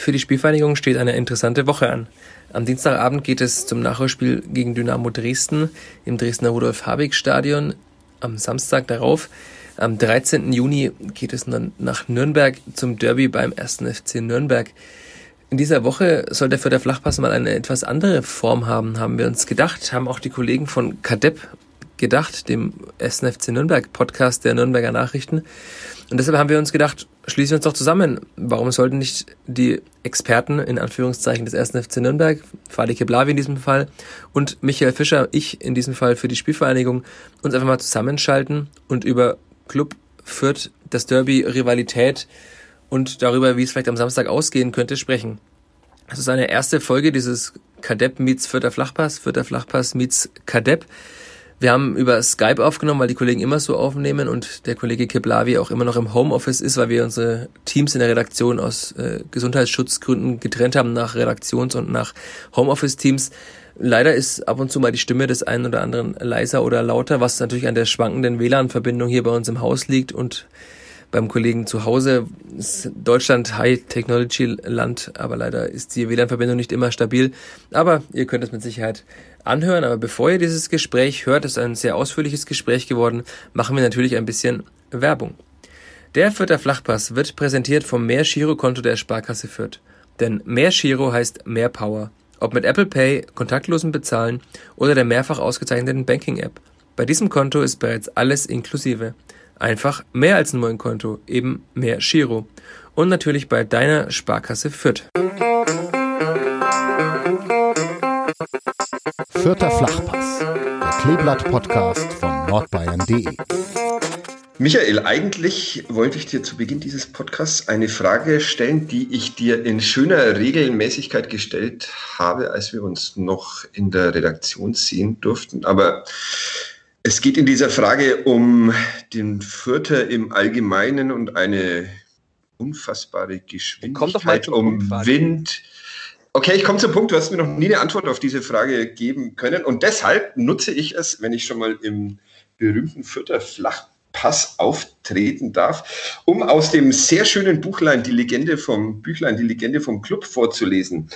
Für die Spielvereinigung steht eine interessante Woche an. Am Dienstagabend geht es zum Nachholspiel gegen Dynamo Dresden im Dresdner Rudolf-Habig-Stadion. Am Samstag darauf, am 13. Juni, geht es dann nach Nürnberg zum Derby beim 1. FC Nürnberg. In dieser Woche soll der Fürther Flachpass mal eine etwas andere Form haben, haben wir uns gedacht, haben auch die Kollegen von Kadepp gedacht, dem SNFC Nürnberg Podcast der Nürnberger Nachrichten. Und deshalb haben wir uns gedacht, schließen wir uns doch zusammen. Warum sollten nicht die Experten in Anführungszeichen des 1. FC Nürnberg, Fadi Keblavi in diesem Fall und Michael Fischer, ich in diesem Fall für die Spielvereinigung, uns einfach mal zusammenschalten und über Club Fürth, das Derby, Rivalität und darüber, wie es vielleicht am Samstag ausgehen könnte, sprechen. Das ist eine erste Folge dieses Kadepp meets Fürther Flachpass, Fürther Flachpass meets Kadepp. Wir haben über Skype aufgenommen, weil die Kollegen immer so aufnehmen und der Kollege Keblavi auch immer noch im Homeoffice ist, weil wir unsere Teams in der Redaktion aus äh, Gesundheitsschutzgründen getrennt haben nach Redaktions- und nach Homeoffice-Teams. Leider ist ab und zu mal die Stimme des einen oder anderen leiser oder lauter, was natürlich an der schwankenden WLAN-Verbindung hier bei uns im Haus liegt und beim Kollegen zu Hause. Ist Deutschland High-Technology-Land, aber leider ist die WLAN-Verbindung nicht immer stabil. Aber ihr könnt es mit Sicherheit anhören. Aber bevor ihr dieses Gespräch hört, ist ein sehr ausführliches Gespräch geworden, machen wir natürlich ein bisschen Werbung. Der Fürther Flachpass wird präsentiert vom Mehr-Giro-Konto der Sparkasse Fürth. Denn Mehr Giro heißt mehr Power. Ob mit Apple Pay, kontaktlosen Bezahlen oder der mehrfach ausgezeichneten Banking-App. Bei diesem Konto ist bereits alles inklusive. Einfach mehr als nur ein Konto, eben mehr Giro. Und natürlich bei deiner Sparkasse Fürth. Vierter Flachpass, der Kleeblatt-Podcast von nordbayern.de. Michael, eigentlich wollte ich dir zu Beginn dieses Podcasts eine Frage stellen, die ich dir in schöner Regelmäßigkeit gestellt habe, als wir uns noch in der Redaktion sehen durften. Aber es geht in dieser Frage um den Fürther im Allgemeinen und eine unfassbare Geschwindigkeit, um Wind. Okay, ich komme zum Punkt. Du hast mir noch nie eine Antwort auf diese Frage geben können. Und deshalb nutze ich es, wenn ich schon mal im berühmten Fürther Flachpass auftreten darf, um aus dem sehr schönen Buchlein die Legende vom Büchlein, die Legende vom Club vorzulesen.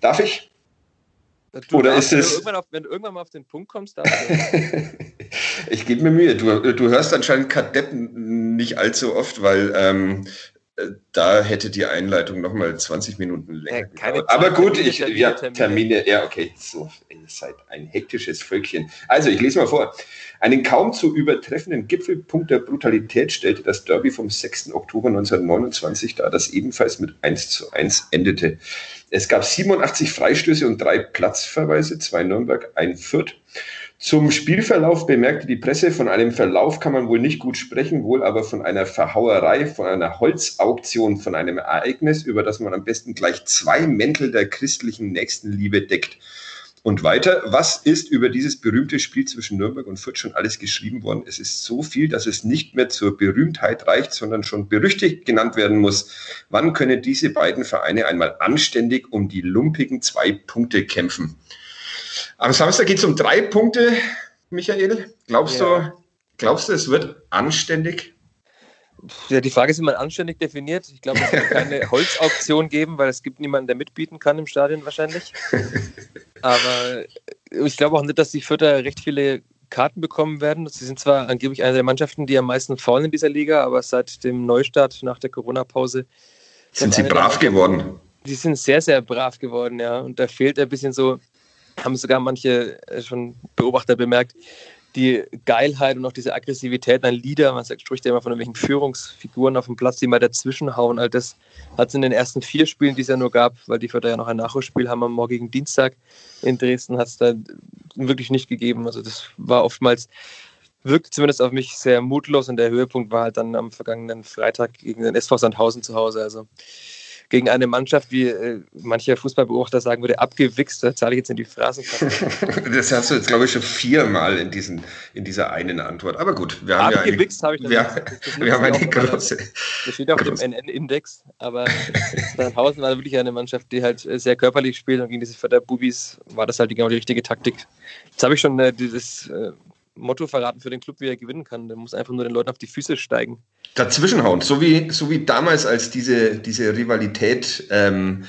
Darf ich? Du Oder darfst, ist es. Wenn du, auf, wenn du, irgendwann mal auf den Punkt kommst, darfst du. ich gebe mir Mühe. Du, du hörst anscheinend Kadetten nicht allzu oft, weil ähm, da hätte die Einleitung nochmal 20 Minuten länger ja, gedauert. Aber gut, ich, ja, Termine, ja, okay, so, ihr seid ein hektisches Völkchen. Also, ich lese mal vor. Einen kaum zu übertreffenden Gipfelpunkt der Brutalität stellte das Derby vom 6. Oktober 1929 dar, das ebenfalls mit 1 zu 1 endete. Es gab 87 Freistöße und drei Platzverweise, zwei Nürnberg, ein Fürth. Zum Spielverlauf bemerkte die Presse, von einem Verlauf kann man wohl nicht gut sprechen, wohl aber von einer Verhauerei, von einer Holzauktion, von einem Ereignis, über das man am besten gleich zwei Mäntel der christlichen Nächstenliebe deckt. Und weiter, was ist über dieses berühmte Spiel zwischen Nürnberg und Fürth schon alles geschrieben worden? Es ist so viel, dass es nicht mehr zur Berühmtheit reicht, sondern schon berüchtigt genannt werden muss. Wann können diese beiden Vereine einmal anständig um die lumpigen zwei Punkte kämpfen? Am Samstag geht es um drei Punkte, Michael. Glaubst, ja. du, glaubst du, es wird anständig? Ja, die Frage ist, wie man anständig definiert. Ich glaube, es wird keine Holzauktion geben, weil es gibt niemanden, der mitbieten kann im Stadion wahrscheinlich. Aber ich glaube auch nicht, dass die Vierter recht viele Karten bekommen werden. Sie sind zwar angeblich eine der Mannschaften, die am meisten faulen in dieser Liga, aber seit dem Neustart nach der Corona-Pause sind sie brav geworden. Die sind sehr, sehr brav geworden, ja. Und da fehlt ein bisschen so haben sogar manche äh, schon Beobachter bemerkt, die Geilheit und auch diese Aggressivität an Lieder, man spricht ja immer von irgendwelchen Führungsfiguren auf dem Platz, die mal dazwischenhauen. All das hat es in den ersten vier Spielen, die es ja nur gab, weil die Förder ja noch ein Nachholspiel haben am morgigen Dienstag in Dresden, hat es da wirklich nicht gegeben. Also das war oftmals, wirkte zumindest auf mich sehr mutlos und der Höhepunkt war halt dann am vergangenen Freitag gegen den SV Sandhausen zu Hause. Also gegen eine Mannschaft, wie äh, mancher Fußballbeobachter sagen würde, abgewichst. Da zahle ich jetzt in die Phrasenkasse. das hast du jetzt, glaube ich, schon viermal in, diesen, in dieser einen Antwort. Aber gut, wir haben abgewichst ja eine, habe ich wir, das wir haben eine große. Das steht auf große. dem NN-Index, aber Sandhausen war wirklich eine Mannschaft, die halt äh, sehr körperlich spielt und gegen diese Förderbubis war das halt genau die richtige Taktik. Jetzt habe ich schon äh, dieses äh, Motto verraten für den Club, wie er gewinnen kann. Der muss einfach nur den Leuten auf die Füße steigen. Dazwischenhauen, so wie, so wie damals, als diese, diese Rivalität ähm,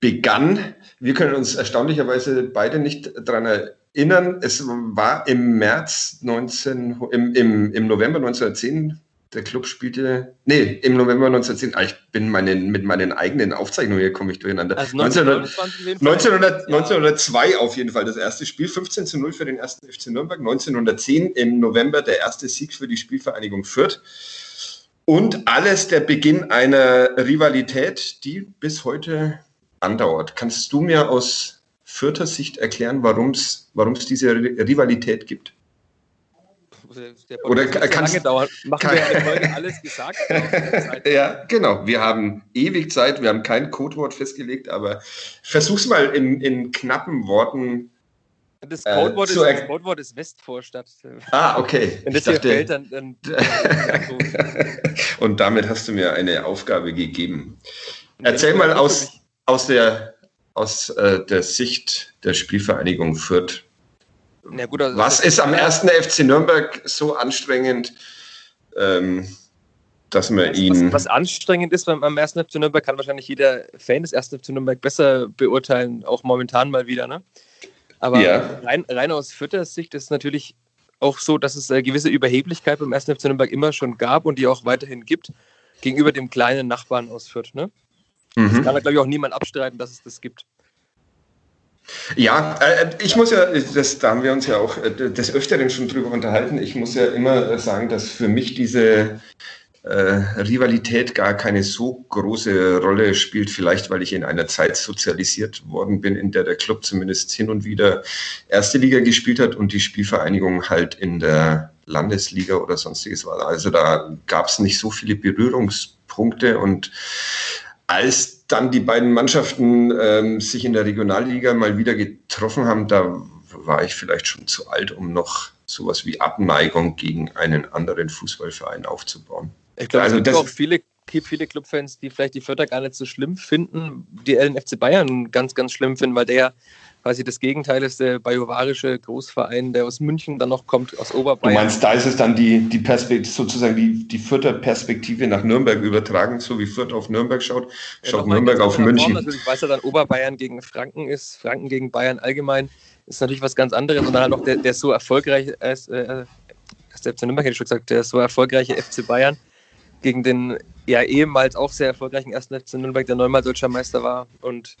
begann. Wir können uns erstaunlicherweise beide nicht daran erinnern. Es war im März 19, im, im, im November 1910 der Club spielte, nee, im November 1910, ah, ich bin meinen, mit meinen eigenen Aufzeichnungen, hier komme ich durcheinander. Also 1900, 1900, 1902 auf jeden Fall das erste Spiel, 15 zu 0 für den ersten FC Nürnberg, 1910 im November der erste Sieg für die Spielvereinigung Fürth. Und alles der Beginn einer Rivalität, die bis heute andauert. Kannst du mir aus Fürther Sicht erklären, warum es diese Rivalität gibt? Der Oder kann lange dauern. Machen kann, wir heute alles gesagt? ja, genau. Wir haben ewig Zeit, wir haben kein Codewort festgelegt, aber versuch's mal in, in knappen Worten. Das Codewort, äh, ist, das Codewort ist Westvorstadt. Ah, okay. Wenn das ich dachte, fällt, dann. dann Und damit hast du mir eine Aufgabe gegeben. Erzähl mal aus, aus, der, aus äh, der Sicht der Spielvereinigung Fürth. Ja, gut, also Was ist am ersten FC Nürnberg so anstrengend, ähm, dass man was, ihn. Was, was, anstrengend ist beim, am ersten FC Nürnberg, kann wahrscheinlich jeder Fan des ersten FC Nürnberg besser beurteilen, auch momentan mal wieder. Ne? Aber ja. rein, rein aus Fütters Sicht ist es natürlich auch so, dass es eine gewisse Überheblichkeit beim ersten FC Nürnberg immer schon gab und die auch weiterhin gibt, gegenüber dem kleinen Nachbarn aus Fürth. Ne? Mhm. Das kann da, glaube ich, auch niemand abstreiten, dass es das gibt. Ja, äh, ich muss ja, das, da haben wir uns ja auch äh, des Öfteren schon drüber unterhalten. Ich muss ja immer äh, sagen, dass für mich diese äh, Rivalität gar keine so große Rolle spielt. Vielleicht, weil ich in einer Zeit sozialisiert worden bin, in der der Club zumindest hin und wieder erste Liga gespielt hat und die Spielvereinigung halt in der Landesliga oder sonstiges war. Also da gab es nicht so viele Berührungspunkte und als dann die beiden Mannschaften ähm, sich in der Regionalliga mal wieder getroffen haben, da war ich vielleicht schon zu alt, um noch sowas wie Abneigung gegen einen anderen Fußballverein aufzubauen. Ich glaube, also es gibt auch viele, viele Clubfans, die vielleicht die Förder gar nicht so schlimm finden, die LNFC Bayern ganz, ganz schlimm finden, weil der quasi das Gegenteil ist der bajuwarische Großverein, der aus München dann noch kommt, aus Oberbayern. Du meinst, da ist es dann die, die Perspektive, sozusagen die, die Fürther Perspektive nach Nürnberg übertragen, so wie Fürth auf Nürnberg schaut, schaut ja, Nürnberg auf München. Form, natürlich, weil es ja dann Oberbayern gegen Franken ist, Franken gegen Bayern allgemein, ist natürlich was ganz anderes und dann halt auch der, der so erfolgreich ist, äh, der FC Nürnberg hätte ich schon gesagt, der so erfolgreiche FC Bayern gegen den ja ehemals auch sehr erfolgreichen ersten FC Nürnberg, der neunmal deutscher Meister war und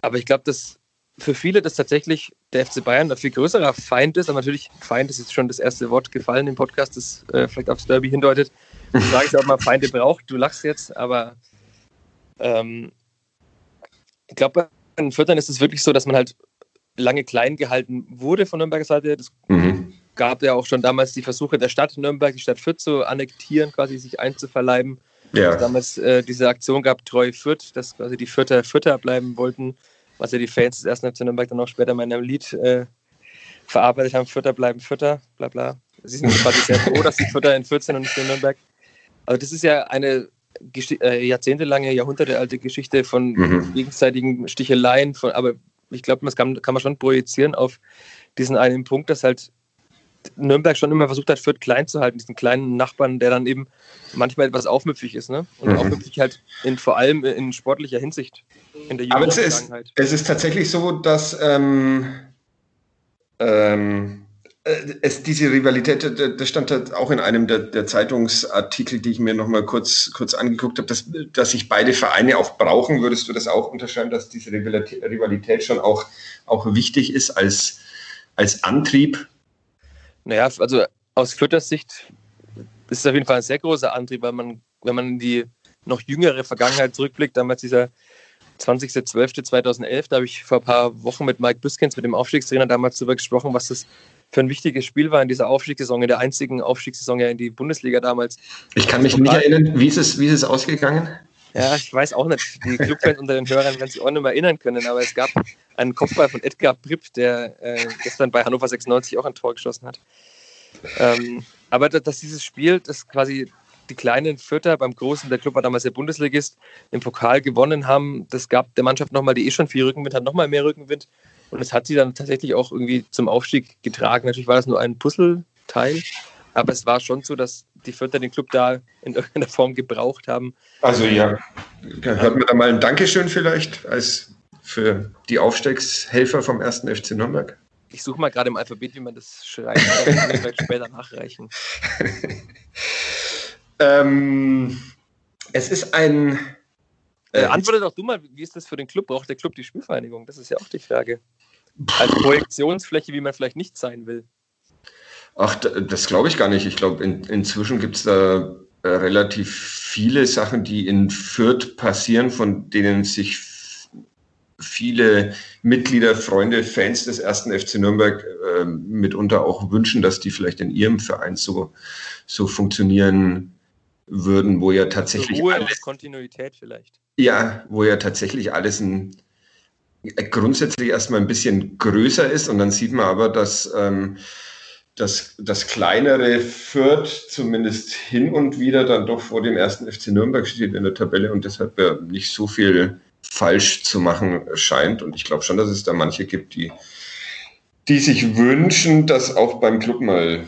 aber ich glaube, das für viele das tatsächlich der FC Bayern ein viel größerer Feind ist, aber natürlich Feind ist jetzt schon das erste Wort gefallen im Podcast, das äh, vielleicht aufs Derby hindeutet. Ich frage mich, ob man Feinde braucht. Du lachst jetzt, aber ähm, ich glaube, bei den Viertern ist es wirklich so, dass man halt lange klein gehalten wurde von Nürnberger Seite. Es mhm. gab ja auch schon damals die Versuche der Stadt Nürnberg, die Stadt Fürth zu annektieren, quasi sich einzuverleiben. Ja. Damals äh, diese Aktion gab, Treu Fürth, dass quasi die Vierter Vierter bleiben wollten was ja die Fans des ersten FC Nürnberg dann auch später in einem Lied äh, verarbeitet haben, Fütter bleiben Fütter, bla bla. Sie sind quasi sehr froh, dass die Fütter in 14 und nicht in Nürnberg. Aber das ist ja eine äh, jahrzehntelange, jahrhundertealte Geschichte von mhm. gegenseitigen Sticheleien, von, aber ich glaube, das kann, kann man schon projizieren auf diesen einen Punkt, dass halt Nürnberg schon immer versucht hat, Fürth klein zu halten, diesen kleinen Nachbarn, der dann eben manchmal etwas aufmüpfig ist. Ne? Und mhm. aufmüpfig halt in, vor allem in sportlicher Hinsicht. In der Aber es ist, es ist tatsächlich so, dass ähm, ähm, äh, es diese Rivalität, das stand halt auch in einem der, der Zeitungsartikel, die ich mir nochmal kurz, kurz angeguckt habe, dass, dass sich beide Vereine auch brauchen. Würdest du das auch unterschreiben, dass diese Rivalität schon auch, auch wichtig ist als, als Antrieb naja, also aus Fürthers Sicht ist es auf jeden Fall ein sehr großer Antrieb, weil man, wenn man in die noch jüngere Vergangenheit zurückblickt, damals dieser 20.12.2011, da habe ich vor ein paar Wochen mit Mike Büskens, mit dem Aufstiegstrainer, damals darüber gesprochen, was das für ein wichtiges Spiel war in dieser Aufstiegssaison, in der einzigen Aufstiegssaison ja in die Bundesliga damals. Ich kann mich nicht erinnern, wie ist es, wie ist es ausgegangen? Ja, ich weiß auch nicht. Die Clubfans unter den Hörern werden sich auch nicht mehr erinnern können, aber es gab einen Kopfball von Edgar Pripp, der äh, gestern bei Hannover 96 auch ein Tor geschossen hat. Ähm, aber dass dieses Spiel, das quasi die kleinen Vierter beim Großen, der Club war damals der Bundesligist, im Pokal gewonnen haben, das gab der Mannschaft nochmal, die eh schon viel Rückenwind hat, nochmal mehr Rückenwind. Und es hat sie dann tatsächlich auch irgendwie zum Aufstieg getragen. Natürlich war das nur ein Puzzleteil, aber es war schon so, dass die Vierter den Club da in irgendeiner Form gebraucht haben. Also ja, hört mir da mal ein Dankeschön vielleicht als für die Aufstiegshelfer vom ersten FC Nürnberg. Ich suche mal gerade im Alphabet, wie man das schreibt. Das kann ich vielleicht später nachreichen. ähm, es ist ein. Äh, äh, antworte doch du mal, wie ist das für den Club? Braucht der Club die Spielvereinigung? Das ist ja auch die Frage. Als Projektionsfläche, wie man vielleicht nicht sein will. Ach, das glaube ich gar nicht. Ich glaube, in, inzwischen gibt es da äh, relativ viele Sachen, die in Fürth passieren, von denen sich viele Mitglieder, Freunde, Fans des ersten FC Nürnberg äh, mitunter auch wünschen, dass die vielleicht in ihrem Verein so, so funktionieren würden, wo ja tatsächlich. Ruhe alles, Kontinuität vielleicht. Ja, wo ja tatsächlich alles ein, grundsätzlich erstmal ein bisschen größer ist und dann sieht man aber, dass. Ähm, das, das kleinere Fürth zumindest hin und wieder dann doch vor dem ersten FC Nürnberg steht in der Tabelle und deshalb ja nicht so viel falsch zu machen scheint. Und ich glaube schon, dass es da manche gibt, die, die sich wünschen, dass auch beim Club mal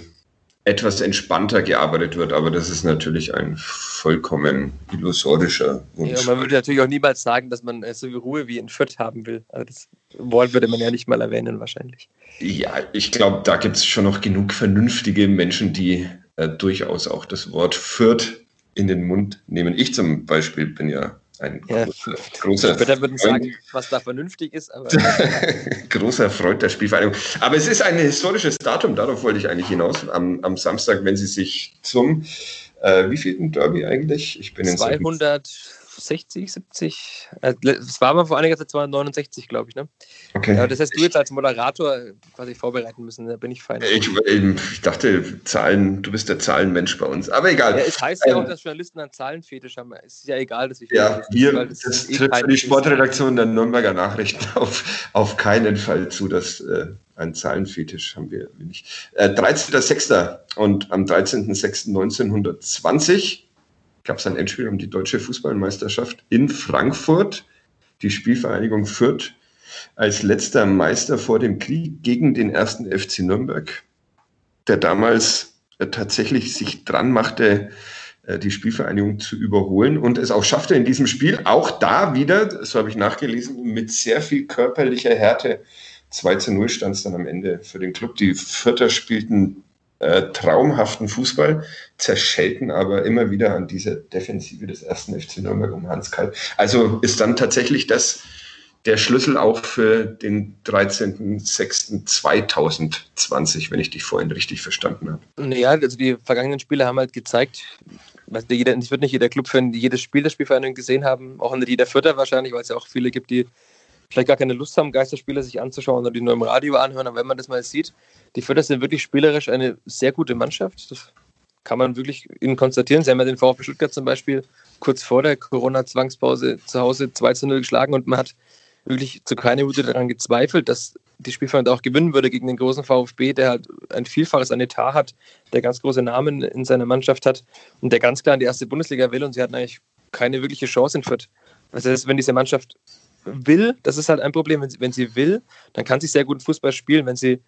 etwas entspannter gearbeitet wird, aber das ist natürlich ein vollkommen illusorischer Wunsch. Ja, man würde natürlich auch niemals sagen, dass man so viel Ruhe wie in Fürth haben will. Also das Wort würde man ja nicht mal erwähnen wahrscheinlich. Ja, ich glaube, da gibt es schon noch genug vernünftige Menschen, die äh, durchaus auch das Wort Fürth in den Mund nehmen. Ich zum Beispiel bin ja ein ja, großer Später würden sagen, was da vernünftig ist. Aber großer Freund der Spielvereinigung. Aber es ist ein historisches Datum, darauf wollte ich eigentlich hinaus. Am, am Samstag, wenn Sie sich zum, äh, wie viel Derby eigentlich? Ich bin 200. 60, 70. Äh, es war mal vor einiger Zeit 269, glaube ich. Ne? Okay. Ja, das heißt, du jetzt als Moderator quasi vorbereiten müssen, da bin ich fein. Ich, ich, dachte, Zahlen, du bist der Zahlenmensch bei uns. Aber egal. Ja, es heißt ja auch, ähm, dass Journalisten einen Zahlenfetisch haben. Es ist ja egal, dass ich. Ja, wir, das, das eh trifft für die Sportredaktion der Nürnberger Nachrichten auf, auf keinen Fall zu, dass. Äh, ein Zahlenfetisch haben wir nicht. Äh, 13.06. und am 13.06.1920 gab es ein Endspiel um die deutsche Fußballmeisterschaft in Frankfurt. Die Spielvereinigung Fürth als letzter Meister vor dem Krieg gegen den ersten FC Nürnberg, der damals äh, tatsächlich sich dran machte, äh, die Spielvereinigung zu überholen und es auch schaffte in diesem Spiel, auch da wieder, so habe ich nachgelesen, mit sehr viel körperlicher Härte 2 zu 0 stand es dann am Ende für den Club. Die Vierter spielten äh, traumhaften Fußball, zerschellten aber immer wieder an dieser Defensive des ersten FC Nürnberg um Hans Kalb. Also ist dann tatsächlich das der Schlüssel auch für den 13.06.2020, wenn ich dich vorhin richtig verstanden habe. Naja, also die vergangenen Spiele haben halt gezeigt, was jeder, es wird nicht jeder Club-Fan jedes Spiel der Spielvereinigung gesehen haben, auch nicht jeder Vierter wahrscheinlich, weil es ja auch viele gibt, die vielleicht gar keine Lust haben, Geisterspiele sich anzuschauen oder die nur im Radio anhören. Aber wenn man das mal sieht, die Fürther sind wirklich spielerisch eine sehr gute Mannschaft. Das kann man wirklich ihnen konstatieren. Sie haben ja den VfB Stuttgart zum Beispiel kurz vor der Corona-Zwangspause zu Hause 2 zu 0 geschlagen und man hat wirklich zu keiner Minute daran gezweifelt, dass die Spielfreund auch gewinnen würde gegen den großen VfB, der halt ein Vielfaches an Etat hat, der ganz große Namen in seiner Mannschaft hat und der ganz klar in die erste Bundesliga will und sie hatten eigentlich keine wirkliche Chance in Fürth. Das heißt, wenn diese Mannschaft will, das ist halt ein Problem. Wenn sie, wenn sie will, dann kann sie sehr gut Fußball spielen. Wenn sie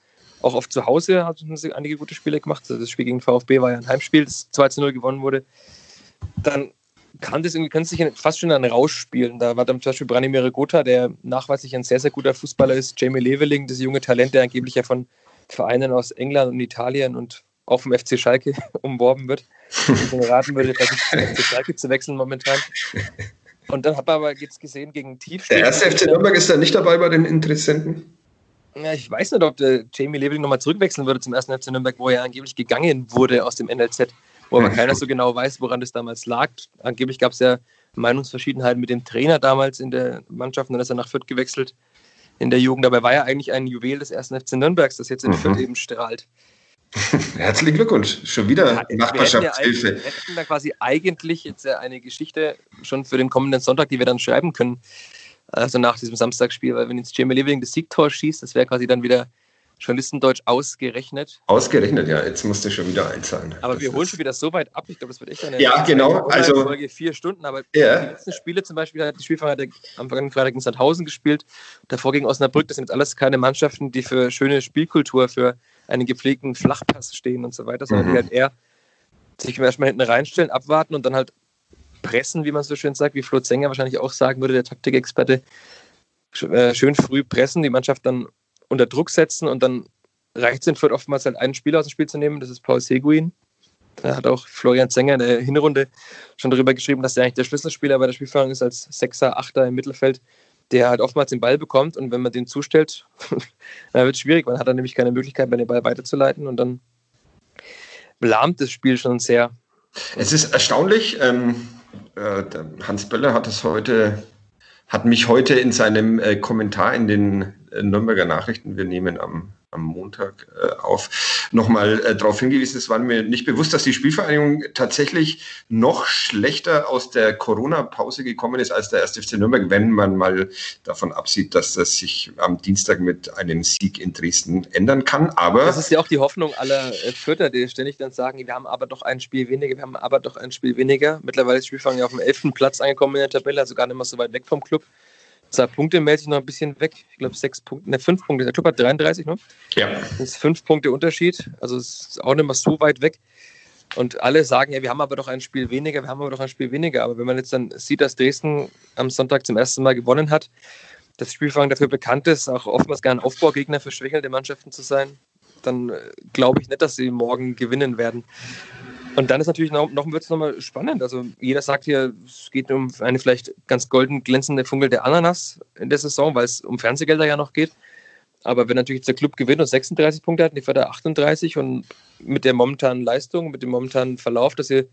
auch oft zu Hause haben sie einige gute Spiele gemacht. Also das Spiel gegen VfB war ja ein Heimspiel, das 2 zu 0 gewonnen wurde. Dann kann das irgendwie, kann sich fast schon einen Rausch spielen. Da war dann zum Beispiel Branimir Gotha, der nachweislich ein sehr, sehr guter Fußballer ist. Jamie Leveling, das junge Talent, der angeblich ja von Vereinen aus England und Italien und auch vom FC Schalke umworben wird. Ich raten würde, dass ich FC Schalke zu wechseln momentan. Und dann hat man aber jetzt gesehen gegen Tiefstehen. Der erste FC Nürnberg ist da nicht dabei bei den Interessenten? Ja, ich weiß nicht, ob der Jamie Leveling nochmal zurückwechseln würde zum ersten FC Nürnberg, wo er angeblich gegangen wurde aus dem NLZ, wo aber keiner so genau weiß, woran das damals lag. Angeblich gab es ja Meinungsverschiedenheiten mit dem Trainer damals in der Mannschaft und dann ist er nach Fürth gewechselt in der Jugend. Dabei war er eigentlich ein Juwel des ersten FC Nürnbergs, das jetzt in mhm. Fürth eben strahlt. Herzlichen Glückwunsch. Schon wieder ja, Nachbarschaftshilfe. Wir hätten da quasi eigentlich jetzt eine Geschichte schon für den kommenden Sonntag, die wir dann schreiben können. Also nach diesem Samstagsspiel, weil wenn jetzt Jamie Living das Siegtor schießt, das wäre quasi dann wieder Journalistendeutsch ausgerechnet. Ausgerechnet, ja. Jetzt musst du schon wieder einzahlen. Aber das wir holen schon wieder so weit ab. Ich glaube, das wird echt eine ja, genau. Also Folge vier Stunden. Aber ja. die letzten Spiele zum Beispiel hat die Spielfahrer am vergangenen Freitag in Sandhausen gespielt. Davor gegen Osnabrück. Das sind jetzt alles keine Mannschaften, die für schöne Spielkultur, für einen gepflegten Flachpass stehen und so weiter, sondern mhm. die halt eher sich erstmal hinten reinstellen, abwarten und dann halt pressen, wie man so schön sagt, wie Flo Zenger wahrscheinlich auch sagen würde, der Taktikexperte. Äh, schön früh pressen, die Mannschaft dann unter Druck setzen und dann reicht es in Fürth oftmals halt einen Spieler aus dem Spiel zu nehmen, das ist Paul Seguin. Da hat auch Florian Zenger in der Hinrunde schon darüber geschrieben, dass er eigentlich der Schlüsselspieler bei der Spielführung ist als Sechser, Achter im Mittelfeld, der halt oftmals den Ball bekommt und wenn man den zustellt, dann wird es schwierig. Man hat dann nämlich keine Möglichkeit, den Ball weiterzuleiten und dann lahmt das Spiel schon sehr. Es ist erstaunlich, ähm, äh, Hans Böller hat es heute hat mich heute in seinem äh, Kommentar in den äh, Nürnberger Nachrichten, wir nehmen am, am Montag äh, auf, nochmal äh, darauf hingewiesen, es war mir nicht bewusst, dass die Spielvereinigung tatsächlich noch schlechter aus der Corona-Pause gekommen ist als der 1. FC Nürnberg, wenn man mal davon absieht, dass das sich am Dienstag mit einem Sieg in Dresden ändern kann. Aber das ist ja auch die Hoffnung aller äh, Vierter, die ständig dann sagen, wir haben aber doch ein Spiel weniger, wir haben aber doch ein Spiel weniger. Mittlerweile ist die Spielvereinigung auf dem 11. Platz angekommen in der Tabelle, also gar nicht mehr so weit weg vom Club. Zwei Punkte meldet sich noch ein bisschen weg. Ich glaube, sechs Punkte, ne, fünf Punkte. Der Club hat 33, ne? Ja. Das ist fünf Punkte Unterschied. Also es ist auch nicht mehr so weit weg. Und alle sagen, ja, wir haben aber doch ein Spiel weniger, wir haben aber doch ein Spiel weniger. Aber wenn man jetzt dann sieht, dass Dresden am Sonntag zum ersten Mal gewonnen hat, das Spielfang dafür bekannt ist, auch oftmals gar ein Aufbaugegner für schwächelnde Mannschaften zu sein, dann äh, glaube ich nicht, dass sie morgen gewinnen werden. Und dann ist natürlich noch, noch wird es nochmal spannend. Also jeder sagt hier, es geht um eine vielleicht ganz golden glänzende Funkel der Ananas in der Saison, weil es um Fernsehgelder ja noch geht. Aber wenn natürlich der Club gewinnt und 36 Punkte hat, die Förder 38 und mit der momentanen Leistung, mit dem momentanen Verlauf, dass sie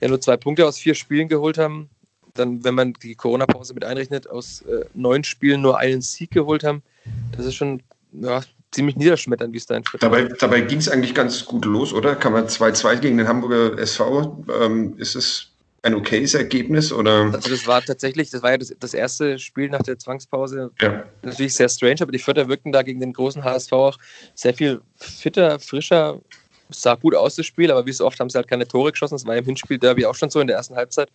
ja nur zwei Punkte aus vier Spielen geholt haben, dann, wenn man die Corona-Pause mit einrechnet, aus äh, neun Spielen nur einen Sieg geholt haben, das ist schon ja, ziemlich niederschmetternd, wie es da in Dabei, dabei ging es eigentlich ganz gut los, oder? Kann man 2-2 gegen den Hamburger SV, ähm, ist es ein okayes Ergebnis? Oder? Also das war tatsächlich, das war ja das, das erste Spiel nach der Zwangspause. Ja. Natürlich sehr strange, aber die Vierter wirkten da gegen den großen HSV auch sehr viel fitter, frischer. Es sah gut aus, das Spiel, aber wie so oft haben sie halt keine Tore geschossen. Das war im Hinspiel Derby auch schon so in der ersten Halbzeit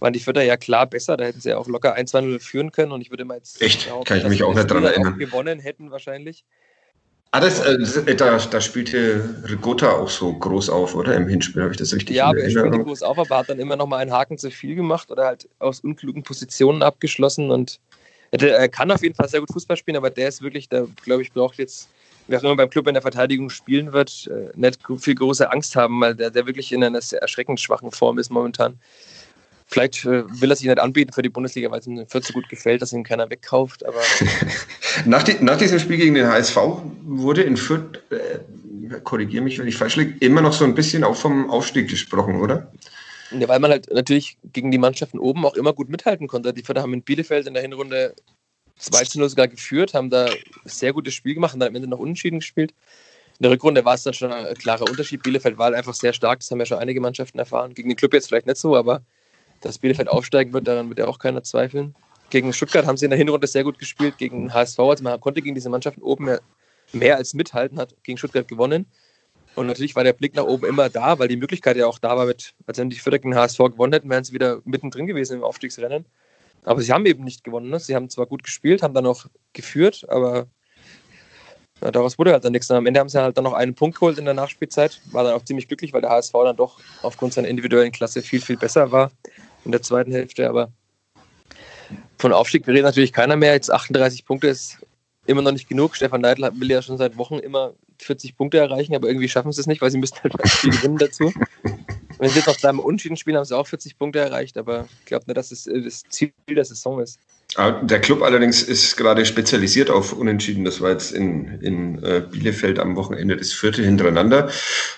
waren die Vierter ja klar besser. Da hätten sie ja auch locker 1-2-0 führen können. Und ich würde mal jetzt. Echt? Kann ich mich auch nicht dran erinnern. gewonnen hätten wahrscheinlich. Ah, das, äh, da, da spielte Rigotta auch so groß auf, oder? Im Hinspiel habe ich das richtig Ja, aber er spielte groß auf, aber hat dann immer noch mal einen Haken zu viel gemacht oder halt aus unklugen Positionen abgeschlossen und er kann auf jeden Fall sehr gut Fußball spielen, aber der ist wirklich, der glaube ich, braucht jetzt, wer auch immer beim Club in der Verteidigung spielen wird, äh, nicht viel große Angst haben, weil der, der wirklich in einer sehr erschreckend schwachen Form ist momentan. Vielleicht äh, will er sich nicht anbieten für die Bundesliga, weil es ihm Fürth so gut gefällt, dass ihn keiner wegkauft. Aber nach, die, nach, diesem Spiel gegen den HSV wurde in Fürth, äh, korrigiere mich, wenn ich falsch liege, immer noch so ein bisschen auch vom Aufstieg gesprochen, oder? Ja, weil man halt natürlich gegen die Mannschaften oben auch immer gut mithalten konnte. Die Fürther haben in Bielefeld in der Hinrunde 2 zu 0 sogar geführt, haben da sehr gutes Spiel gemacht und dann am Ende noch unentschieden gespielt. In der Rückrunde war es dann schon ein klarer Unterschied. Bielefeld war halt einfach sehr stark, das haben ja schon einige Mannschaften erfahren. Gegen den Club jetzt vielleicht nicht so, aber dass Bielefeld aufsteigen wird, daran wird ja auch keiner zweifeln. Gegen Stuttgart haben sie in der Hinrunde sehr gut gespielt, gegen HSV, also man konnte gegen diese Mannschaften oben mehr, mehr als mithalten, hat gegen Stuttgart gewonnen. Und natürlich war der Blick nach oben immer da, weil die Möglichkeit ja auch da war, mit, als wenn die Fürth gegen HSV gewonnen hätten, wären sie wieder mittendrin gewesen im Aufstiegsrennen. Aber sie haben eben nicht gewonnen. Ne? Sie haben zwar gut gespielt, haben dann auch geführt, aber ja, daraus wurde halt dann nichts. Und am Ende haben sie halt dann noch einen Punkt geholt in der Nachspielzeit. War dann auch ziemlich glücklich, weil der HSV dann doch aufgrund seiner individuellen Klasse viel, viel besser war in der zweiten Hälfte. Aber von Aufstieg redet natürlich keiner mehr. Jetzt 38 Punkte ist immer noch nicht genug. Stefan Neidl will ja schon seit Wochen immer 40 Punkte erreichen, aber irgendwie schaffen sie es nicht, weil sie müssen halt Spiel gewinnen dazu. Wenn sie jetzt noch dreimal Unschieden spielen, haben sie auch 40 Punkte erreicht, aber ich glaube nicht, dass es das Ziel der Saison ist. Der Club allerdings ist gerade spezialisiert auf Unentschieden. Das war jetzt in, in äh, Bielefeld am Wochenende das vierte hintereinander.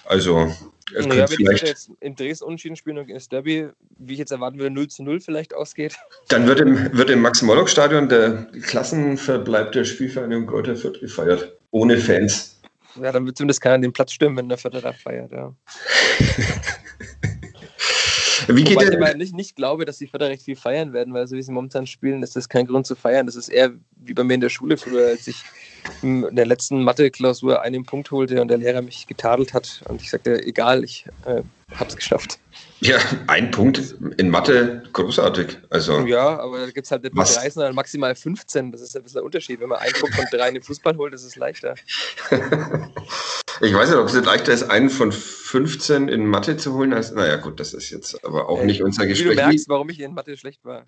Also es naja, wenn vielleicht jetzt in Dresden unentschieden spielen und das Derby, wie ich jetzt erwarten würde, 0 zu 0 vielleicht ausgeht. Dann wird im, wird im Max-Morlock-Stadion der Klassenverbleib der Spielvereinigung Kräuter Fürth gefeiert. Ohne Fans. Ja, dann wird zumindest keiner den Platz stürmen, wenn der Vierter da feiert, ja. Wie geht Wobei ich nicht, nicht glaube, dass die Förder recht viel feiern werden, weil so wie sie momentan spielen, ist das kein Grund zu feiern. Das ist eher wie bei mir in der Schule früher, als ich in der letzten Mathe-Klausur einen Punkt holte und der Lehrer mich getadelt hat und ich sagte, egal, ich äh, habe es geschafft. Ja, ein Punkt in Mathe, großartig. Also, ja, aber da gibt es halt nicht mit 13, sondern maximal 15. Das ist ein bisschen der Unterschied. Wenn man einen Punkt von drei in den Fußball holt, ist es leichter. ich weiß nicht, ob es nicht leichter ist, einen von 15 in Mathe zu holen. Als, naja, gut, das ist jetzt aber auch äh, nicht unser Gespräch. Du merkst, warum ich in Mathe schlecht war.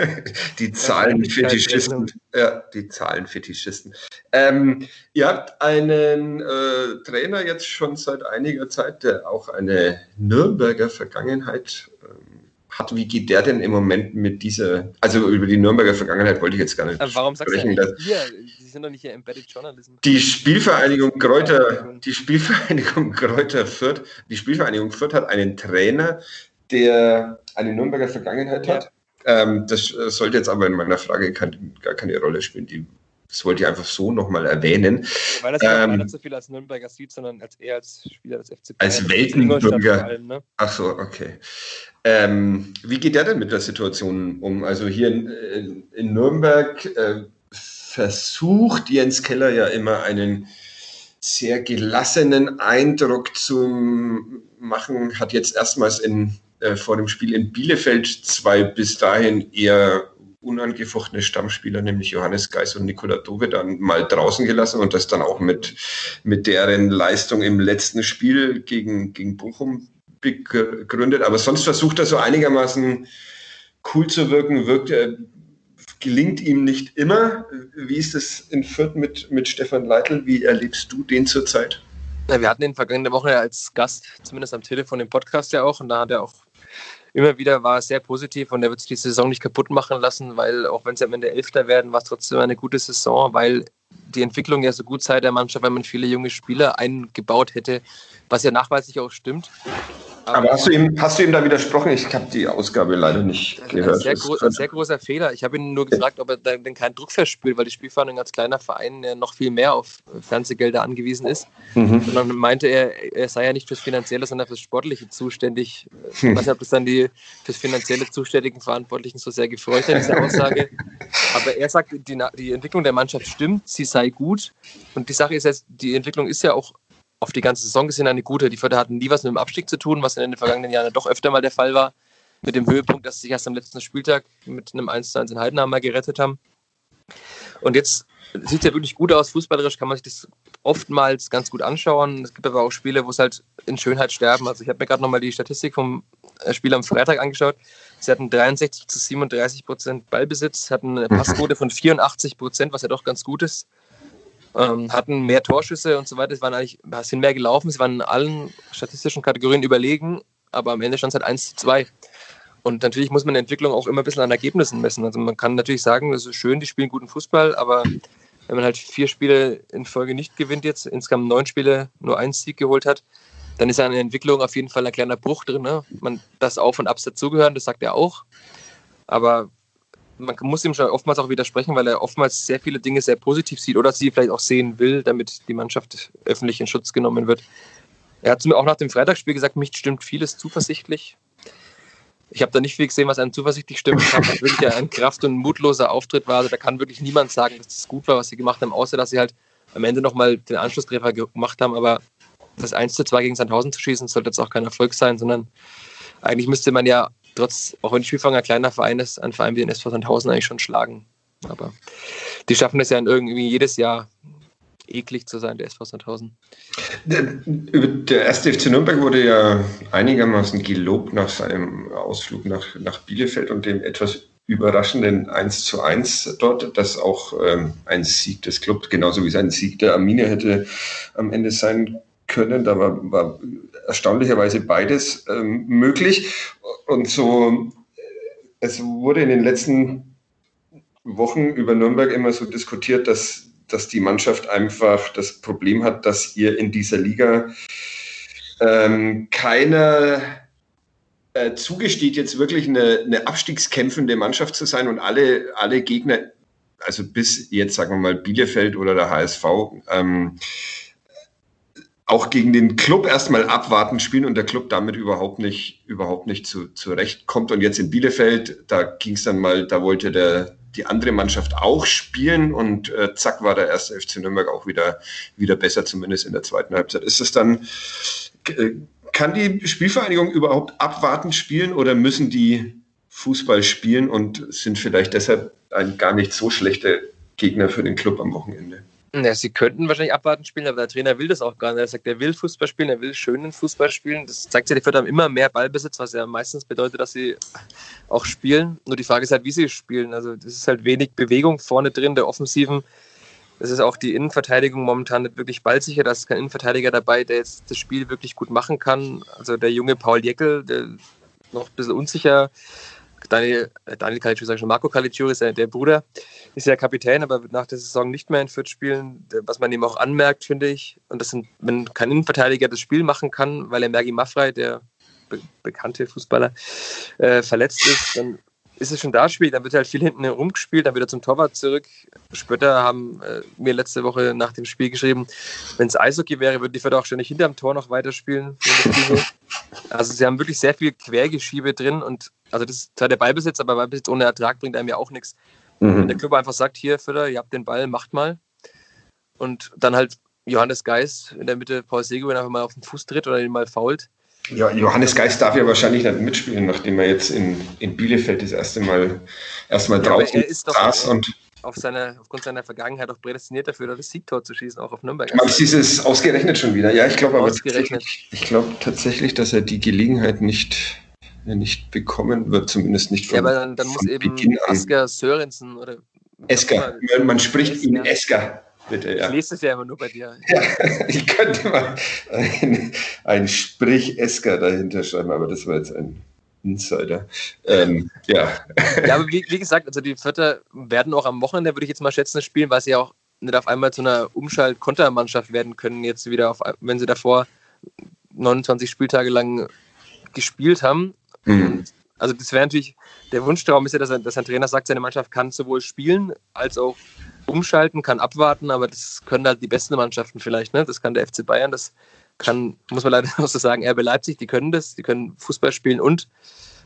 die Zahlenfetischisten. Ja, die Zahlenfetischisten. Ähm, ihr habt einen äh, Trainer jetzt schon seit einiger Zeit, der auch eine Nürnberger Vergangenheit ähm, hat. Wie geht der denn im Moment mit dieser, also über die Nürnberger Vergangenheit wollte ich jetzt gar nicht Aber warum sagst sprechen. Du hier? Sie sind doch nicht hier Embedded Journalism. Die Spielvereinigung Kräuter, die Spielvereinigung Kräuter Fürth, die Spielvereinigung Fürth hat einen Trainer, der eine Nürnberger Vergangenheit ja. hat. Ähm, das sollte jetzt aber in meiner Frage kein, gar keine Rolle spielen. Die das wollte ich einfach so nochmal erwähnen. Weil das ja ähm, nicht so viel als Nürnberger sieht, sondern als eher als Spieler des FC Bayern. Als Weltenbürger. Ne? Ach so, okay. Ähm, wie geht der denn mit der Situation um? Also hier in, in Nürnberg äh, versucht Jens Keller ja immer einen sehr gelassenen Eindruck zu machen, hat jetzt erstmals in, äh, vor dem Spiel in Bielefeld zwei bis dahin eher unangefochtene Stammspieler, nämlich Johannes Geis und Nikola Dove, dann mal draußen gelassen und das dann auch mit, mit deren Leistung im letzten Spiel gegen, gegen Bochum begründet. Aber sonst versucht er so einigermaßen cool zu wirken, wirkt er, gelingt ihm nicht immer. Wie ist es in Fürth mit, mit Stefan Leitl? Wie erlebst du den zurzeit? Ja, wir hatten ihn vergangene Woche als Gast, zumindest am Telefon im Podcast ja auch, und da hat er auch immer wieder war es sehr positiv und er wird sich die Saison nicht kaputt machen lassen, weil auch wenn sie am Ende Elfter werden, war es trotzdem eine gute Saison, weil die Entwicklung ja so gut sei der Mannschaft, weil man viele junge Spieler eingebaut hätte, was ja nachweislich auch stimmt. Aber hast du, ihm, hast du ihm da widersprochen? Ich habe die Ausgabe leider nicht gehört. Ein sehr, gro ein sehr großer Fehler. Ich habe ihn nur gefragt, ob er denn keinen Druck verspürt, weil die Spielverhandlung als kleiner Verein ja noch viel mehr auf Fernsehgelder angewiesen ist. Mhm. Und dann meinte er, er sei ja nicht fürs Finanzielle, sondern fürs Sportliche zuständig. Ich weiß nicht, ob das dann die fürs Finanzielle zuständigen Verantwortlichen so sehr gefreut hat, diese Aussage. Aber er sagt, die, die Entwicklung der Mannschaft stimmt, sie sei gut. Und die Sache ist jetzt, die Entwicklung ist ja auch auf die ganze Saison gesehen eine gute. Die Förder hatten nie was mit dem Abstieg zu tun, was in den vergangenen Jahren doch öfter mal der Fall war. Mit dem Höhepunkt, dass sie sich erst am letzten Spieltag mit einem 1-1 in Heidenheim mal gerettet haben. Und jetzt sieht es ja wirklich gut aus. Fußballerisch kann man sich das oftmals ganz gut anschauen. Es gibt aber auch Spiele, wo es halt in Schönheit sterben. Also ich habe mir gerade nochmal die Statistik vom äh, Spiel am Freitag angeschaut. Sie hatten 63 zu 37 Prozent Ballbesitz, hatten eine Passquote von 84 Prozent, was ja doch ganz gut ist ähm, hatten mehr Torschüsse und so weiter. Es waren eigentlich, sind mehr gelaufen, sie waren in allen statistischen Kategorien überlegen, aber am Ende stand es halt 1 zu 2. Und natürlich muss man Entwicklung auch immer ein bisschen an Ergebnissen messen. Also man kann natürlich sagen, das ist schön, die spielen guten Fußball, aber wenn man halt vier Spiele in Folge nicht gewinnt jetzt, insgesamt neun Spiele nur einen Sieg geholt hat, dann ist eine Entwicklung auf jeden Fall ein kleiner Bruch drin. Ne? Man, das Auf und Abs dazugehören, das sagt er auch. Aber man muss ihm schon oftmals auch widersprechen, weil er oftmals sehr viele Dinge sehr positiv sieht oder sie vielleicht auch sehen will, damit die Mannschaft öffentlich in Schutz genommen wird. Er hat mir auch nach dem Freitagsspiel gesagt, mich stimmt vieles zuversichtlich. Ich habe da nicht viel gesehen, was einem zuversichtlich stimmt. Habe wirklich ein kraft- und mutloser Auftritt war. Also da kann wirklich niemand sagen, dass es gut war, was sie gemacht haben, außer dass sie halt am Ende nochmal den Anschlusstreffer gemacht haben. Aber das 1 zu 2 gegen Sandhausen zu schießen, sollte jetzt auch kein Erfolg sein, sondern eigentlich müsste man ja trotz, auch wenn Spielfang ein kleiner Verein ist, ein Verein wie den SV Sandhausen eigentlich schon schlagen. Aber die schaffen es ja irgendwie jedes Jahr eklig zu sein, der SV Sandhausen. Der, der erste FC Nürnberg wurde ja einigermaßen gelobt nach seinem Ausflug nach, nach Bielefeld und dem etwas überraschenden 1 zu 1 dort, das auch ähm, ein Sieg des Clubs, genauso wie sein Sieg der Arminia hätte am Ende sein können. Da war, war erstaunlicherweise beides ähm, möglich. Und so, es wurde in den letzten Wochen über Nürnberg immer so diskutiert, dass, dass die Mannschaft einfach das Problem hat, dass ihr in dieser Liga ähm, keiner äh, zugesteht, jetzt wirklich eine, eine abstiegskämpfende Mannschaft zu sein und alle, alle Gegner, also bis jetzt sagen wir mal Bielefeld oder der HSV, ähm, auch gegen den Club erstmal abwarten spielen und der Club damit überhaupt nicht, überhaupt nicht zu, zurechtkommt. Und jetzt in Bielefeld, da ging es dann mal, da wollte der, die andere Mannschaft auch spielen und äh, zack war der erste FC Nürnberg auch wieder, wieder besser, zumindest in der zweiten Halbzeit. Ist es dann, äh, kann die Spielvereinigung überhaupt abwarten spielen oder müssen die Fußball spielen und sind vielleicht deshalb ein gar nicht so schlechter Gegner für den Club am Wochenende? Ja, sie könnten wahrscheinlich abwarten spielen, aber der Trainer will das auch gar nicht. Er sagt, er will Fußball spielen, er will schönen Fußball spielen. Das zeigt sich, die Fürth haben immer mehr Ballbesitz, was ja meistens bedeutet, dass sie auch spielen. Nur die Frage ist halt, wie sie spielen. Also das ist halt wenig Bewegung vorne drin, der Offensiven. Das ist auch die Innenverteidigung momentan nicht wirklich ballsicher. Da ist kein Innenverteidiger dabei, der jetzt das Spiel wirklich gut machen kann. Also der junge Paul Jeckel, der noch ein bisschen unsicher Daniel, äh, Daniel Caligiuri, sag ich schon, Marco Caligiuri ist ja der Bruder, ist ja Kapitän, aber wird nach der Saison nicht mehr in Fürth spielen, was man ihm auch anmerkt, finde ich. Und das sind, wenn kein Innenverteidiger das Spiel machen kann, weil er Mergi Maffrey, der be bekannte Fußballer, äh, verletzt ist, dann ist es schon da schwierig, dann wird halt viel hinten herumgespielt, dann wieder zum Torwart zurück. Spötter haben äh, mir letzte Woche nach dem Spiel geschrieben, wenn es Eishockey wäre, würden die Förder auch ständig hinterm Tor noch weiterspielen. also sie haben wirklich sehr viel Quergeschiebe drin und also das ist zwar der Ballbesitz, aber Ballbesitz ohne Ertrag bringt einem ja auch nichts. Mhm. Wenn der Club einfach sagt, hier Förder, ihr habt den Ball, macht mal. Und dann halt Johannes Geist in der Mitte Paul Seguin einfach mal auf den Fuß tritt oder ihn mal fault ja, Johannes Geist darf ja wahrscheinlich nicht mitspielen, nachdem er jetzt in, in Bielefeld das erste Mal erstmal ja, draußen er ist doch saß und auf seine, aufgrund seiner Vergangenheit auch prädestiniert dafür, das Siegtor zu schießen, auch auf Nürnberg. Aber sie ist ausgerechnet schon wieder. Ja, ich glaube aber tatsächlich, ich glaube tatsächlich, dass er die Gelegenheit nicht, nicht bekommen wird, zumindest nicht von Ja, aber dann, dann muss eben Asker Sörensen oder Esker, man spricht ihn Esker. Bitte, ja. Ich lese es ja immer nur bei dir. Ja, ich könnte mal ein, ein Sprich-Esker dahinter schreiben, aber das war jetzt ein Insider. Ähm, ja. Ja, aber wie, wie, gesagt, also die Vierter werden auch am Wochenende, würde ich jetzt mal schätzen, spielen, weil sie auch nicht auf einmal zu einer Umschalt-Kontermannschaft werden können, jetzt wieder, auf, wenn sie davor 29 Spieltage lang gespielt haben. Mhm. Also das wäre natürlich, der Wunschtraum ist ja, dass, er, dass ein Trainer sagt, seine Mannschaft kann sowohl spielen als auch umschalten, kann abwarten, aber das können halt die besten Mannschaften vielleicht. Ne? Das kann der FC Bayern, das kann, muss man leider auch so sagen, RB Leipzig, die können das, die können Fußball spielen und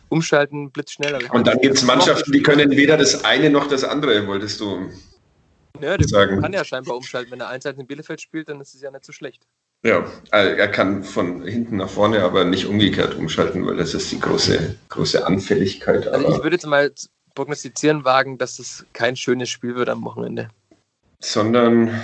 umschalten blitzschnell. Also und dann gibt es Mannschaften, die können weder das eine noch das andere, wolltest du ja, der sagen. kann ja scheinbar umschalten. Wenn er einseitig in Bielefeld spielt, dann ist es ja nicht so schlecht. Ja, er kann von hinten nach vorne, aber nicht umgekehrt umschalten, weil das ist die große, große Anfälligkeit. Also ich würde jetzt mal prognostizieren wagen, dass es kein schönes Spiel wird am Wochenende. Sondern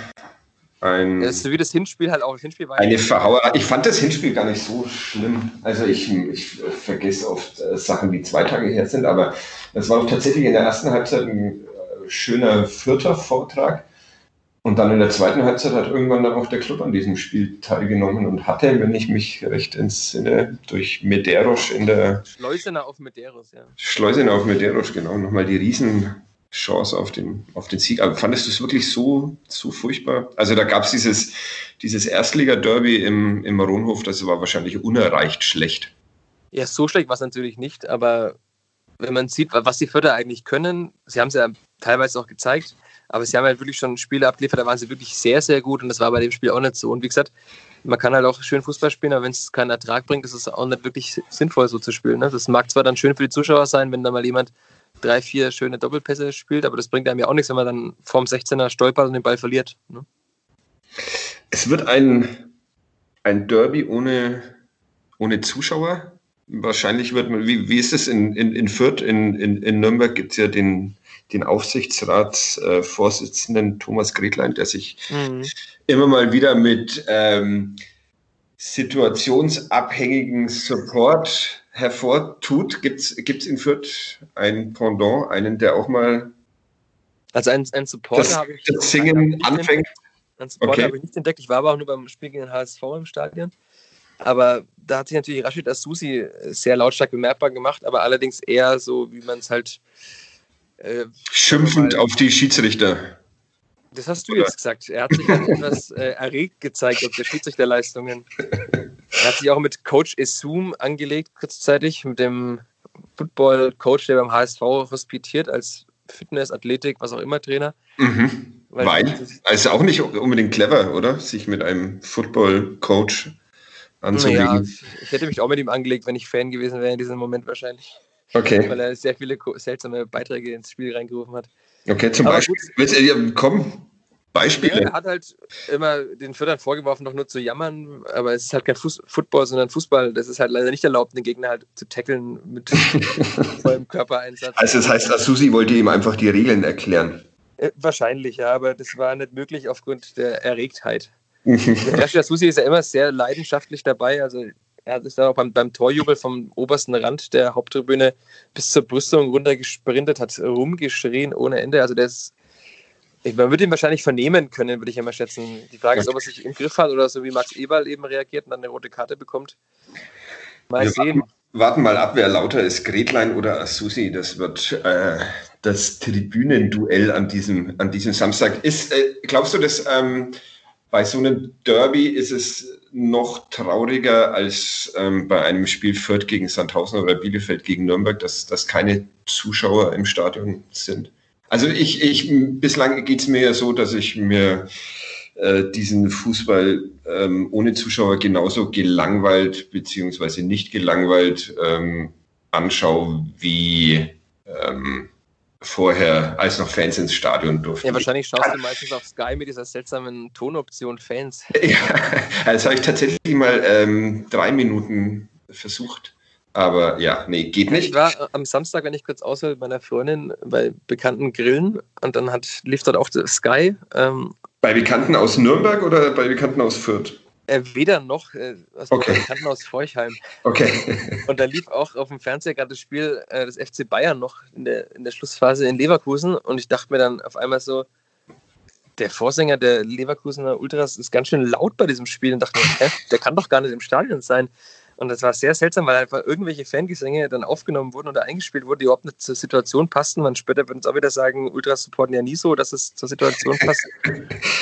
ein. Das ist wie das Hinspiel halt auch. Das Hinspiel war eine Verhauer. Ich fand das Hinspiel gar nicht so schlimm. Also ich, ich vergesse oft äh, Sachen, die zwei Tage her sind, aber das war doch tatsächlich in der ersten Halbzeit ein äh, schöner vierter Vortrag. Und dann in der zweiten Halbzeit hat irgendwann dann auch der Club an diesem Spiel teilgenommen und hatte, wenn ich mich recht entsinne, durch Medeiros in der. Schleusener auf Medeiros, ja. Schleusener auf Medeiros, genau. Nochmal die Riesenchance auf den, auf den Sieg. Aber fandest du es wirklich so, so furchtbar? Also da gab es dieses, dieses Erstliga-Derby im, im Ronhof, das war wahrscheinlich unerreicht schlecht. Ja, so schlecht war es natürlich nicht, aber wenn man sieht, was die Förder eigentlich können, sie haben es ja teilweise auch gezeigt, aber sie haben halt wirklich schon Spiele abgeliefert, da waren sie wirklich sehr, sehr gut und das war bei dem Spiel auch nicht so. Und wie gesagt, man kann halt auch schön Fußball spielen, aber wenn es keinen Ertrag bringt, ist es auch nicht wirklich sinnvoll, so zu spielen. Ne? Das mag zwar dann schön für die Zuschauer sein, wenn da mal jemand drei, vier schöne Doppelpässe spielt, aber das bringt einem ja auch nichts, wenn man dann vorm 16er stolpert und den Ball verliert. Ne? Es wird ein, ein Derby ohne, ohne Zuschauer. Wahrscheinlich wird man, wie, wie ist es in, in, in Fürth? In, in, in Nürnberg gibt es ja den, den Aufsichtsratsvorsitzenden Thomas Gretlein, der sich mhm. immer mal wieder mit ähm, situationsabhängigen Support hervortut. Gibt es in Fürth ein Pendant, einen, der auch mal also ein, ein Supporter habe ich das Singen anfängt? Ein Supporter okay. habe ich nicht entdeckt. Ich war aber auch nur beim Spiel gegen den HSV im Stadion. Aber da hat sich natürlich Rashid Asusi sehr lautstark bemerkbar gemacht, aber allerdings eher so, wie man es halt äh, Schimpfend auf die Schiedsrichter. Das hast du Oder? jetzt gesagt. Er hat sich etwas äh, erregt gezeigt ob der Schiedsrichterleistungen. Er hat sich auch mit Coach Esum angelegt, kurzzeitig, mit dem Football-Coach, der beim HSV hospitiert als Fitness, Athletik, was auch immer Trainer. Mhm. Weil? Weil? Also auch nicht unbedingt clever, oder? Sich mit einem Football-Coach anzulegen. Ja, ich hätte mich auch mit ihm angelegt, wenn ich Fan gewesen wäre in diesem Moment wahrscheinlich. Okay. Weil er sehr viele seltsame Beiträge ins Spiel reingerufen hat. Okay, zum Aber Beispiel. Willst du, komm, Beispiele? er hat halt immer den Füttern vorgeworfen, doch nur zu jammern, aber es ist halt kein Fuß Football, sondern Fußball. Das ist halt leider nicht erlaubt, den Gegner halt zu tackeln mit vollem Körpereinsatz. Also das heißt, Asusi wollte ihm einfach die Regeln erklären. Äh, wahrscheinlich, ja, aber das war nicht möglich aufgrund der Erregtheit. der Asusi ist ja immer sehr leidenschaftlich dabei, also er ist dann auch beim, beim Torjubel vom obersten Rand der Haupttribüne bis zur Brüstung runtergesprintet, hat rumgeschrien ohne Ende. Also der ist, man würde ihn wahrscheinlich vernehmen können, würde ich immer schätzen. Die Frage ist, ob er sich im Griff hat oder so wie Max Eberl eben reagiert und dann eine rote Karte bekommt. Mal Wir sehen. Warten, warten, mal ab, wer lauter ist, Gretlein oder Asusi. Das wird äh, das Tribünenduell an diesem, an diesem Samstag. Ist, äh, glaubst du, dass ähm, bei so einem Derby ist es noch trauriger als ähm, bei einem Spiel Fürth gegen Sandhausen oder Bielefeld gegen Nürnberg, dass, dass keine Zuschauer im Stadion sind. Also ich, ich bislang geht es mir ja so, dass ich mir äh, diesen Fußball ähm, ohne Zuschauer genauso gelangweilt beziehungsweise nicht gelangweilt ähm, anschaue wie ähm, vorher, als noch Fans ins Stadion durften. Ja, wahrscheinlich schaust du meistens auf Sky mit dieser seltsamen Tonoption Fans. Ja, das habe ich tatsächlich mal ähm, drei Minuten versucht. Aber ja, nee, geht nicht. Ich war am Samstag, wenn ich kurz aushöre, mit meiner Freundin bei bekannten Grillen und dann hat, lief dort auch Sky. Ähm, bei Bekannten aus Nürnberg oder bei Bekannten aus Fürth? Äh, weder noch, äh, aus okay. Bekannten aus Forchheim. Okay. Und da lief auch auf dem Fernseher gerade das Spiel äh, des FC Bayern noch in der, in der Schlussphase in Leverkusen. Und ich dachte mir dann auf einmal so, der Vorsänger der Leverkusener Ultras ist ganz schön laut bei diesem Spiel und dachte mir, hä, der kann doch gar nicht im Stadion sein. Und das war sehr seltsam, weil einfach irgendwelche Fangesänge dann aufgenommen wurden oder eingespielt wurden, die überhaupt nicht zur Situation passten. Man später wird uns auch wieder sagen, Ultras supporten ja nie so, dass es zur Situation passt.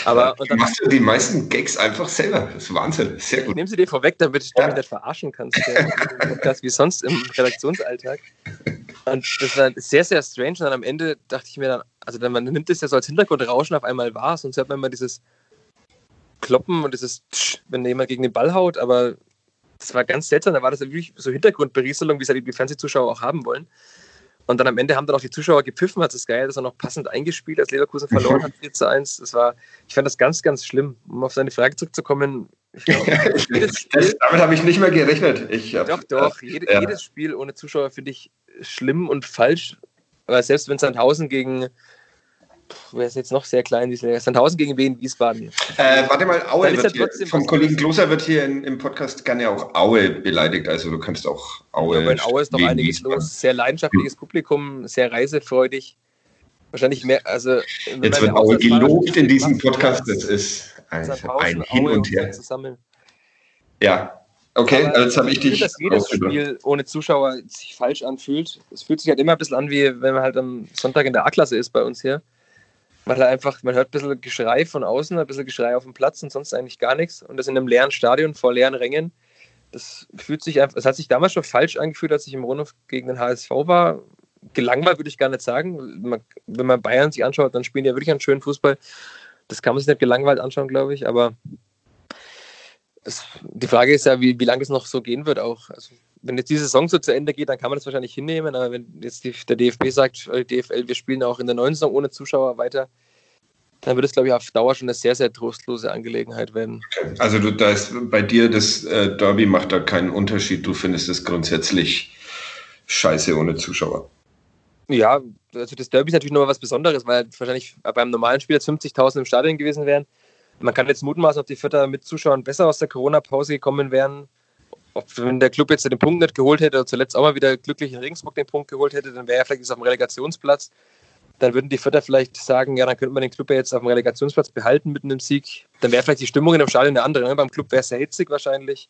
Aber und dann machst du die meisten Gags einfach selber. Das ist Wahnsinn. Sehr gut. Ich nehme sie dir vorweg, damit du ja. mich nicht verarschen kannst. Das wie sonst im Redaktionsalltag. Und das war sehr, sehr strange. Und dann am Ende dachte ich mir dann, also dann, man nimmt es ja so als Hintergrundrauschen auf einmal wahr, sonst hört man immer dieses Kloppen und dieses, Tsch, wenn jemand gegen den Ball haut, aber das war ganz seltsam. Da war das wirklich so Hintergrundberieselung, wie es halt die Fernsehzuschauer auch haben wollen. Und dann am Ende haben dann auch die Zuschauer gepfiffen, hat es geil, dass er noch passend eingespielt, als Leverkusen verloren hat, 4 zu 1. Das war, ich fand das ganz, ganz schlimm. Um auf seine Frage zurückzukommen, glaub, Spiel, damit habe ich nicht mehr gerechnet. Ich doch, doch. Jede, ja. Jedes Spiel ohne Zuschauer finde ich schlimm und falsch. Aber selbst wenn Sandhausen gegen wer ist jetzt noch sehr klein, Sandhausen gegen Wien, Wiesbaden. Äh, warte mal, Aue wird hier, vom Kollegen Kloser wird hier in, im Podcast gerne auch Aue beleidigt, also du kannst auch Aue. Ja, in Aue ist doch einiges Wiesbaden. los, sehr leidenschaftliches Publikum, sehr reisefreudig. Wahrscheinlich mehr, also. Jetzt wird Aue gelobt in diesem Podcast, das ist ein, ein Hin und Her. Ja, Okay, Aber jetzt habe ich dich. dass jedes Spiel ohne Zuschauer sich falsch anfühlt. Es fühlt sich halt immer ein bisschen an, wie wenn man halt am Sonntag in der A-Klasse ist bei uns hier weil er einfach, man hört ein bisschen Geschrei von außen, ein bisschen Geschrei auf dem Platz und sonst eigentlich gar nichts. Und das in einem leeren Stadion vor leeren Rängen. Das fühlt sich einfach, es hat sich damals schon falsch angefühlt, als ich im Rundhof gegen den HSV war. Gelangweilt würde ich gar nicht sagen. Man, wenn man Bayern sich anschaut, dann spielen die ja wirklich einen schönen Fußball. Das kann man sich nicht gelangweilt anschauen, glaube ich. Aber es, die Frage ist ja, wie, wie lange es noch so gehen wird auch. Also wenn jetzt die Saison so zu Ende geht, dann kann man das wahrscheinlich hinnehmen. Aber wenn jetzt die, der DFB sagt, die DFL, wir spielen auch in der neuen Saison ohne Zuschauer weiter, dann wird es, glaube ich, auf Dauer schon eine sehr, sehr trostlose Angelegenheit werden. Also du, da ist bei dir das äh, Derby macht da keinen Unterschied. Du findest es grundsätzlich scheiße ohne Zuschauer. Ja, also das Derby ist natürlich nochmal was Besonderes, weil wahrscheinlich beim normalen Spiel jetzt 50.000 im Stadion gewesen wären. Man kann jetzt mutmaßen, ob die Vierter mit Zuschauern besser aus der Corona-Pause gekommen wären ob, wenn der Club jetzt den Punkt nicht geholt hätte oder zuletzt auch mal wieder glücklich in Regensburg den Punkt geholt hätte, dann wäre er vielleicht jetzt auf dem Relegationsplatz. Dann würden die Vierter vielleicht sagen, ja, dann könnte man den Club ja jetzt auf dem Relegationsplatz behalten mit einem Sieg. Dann wäre vielleicht die Stimmung in dem Stadion eine andere. Ne? Beim Club wäre es sehr hitzig wahrscheinlich.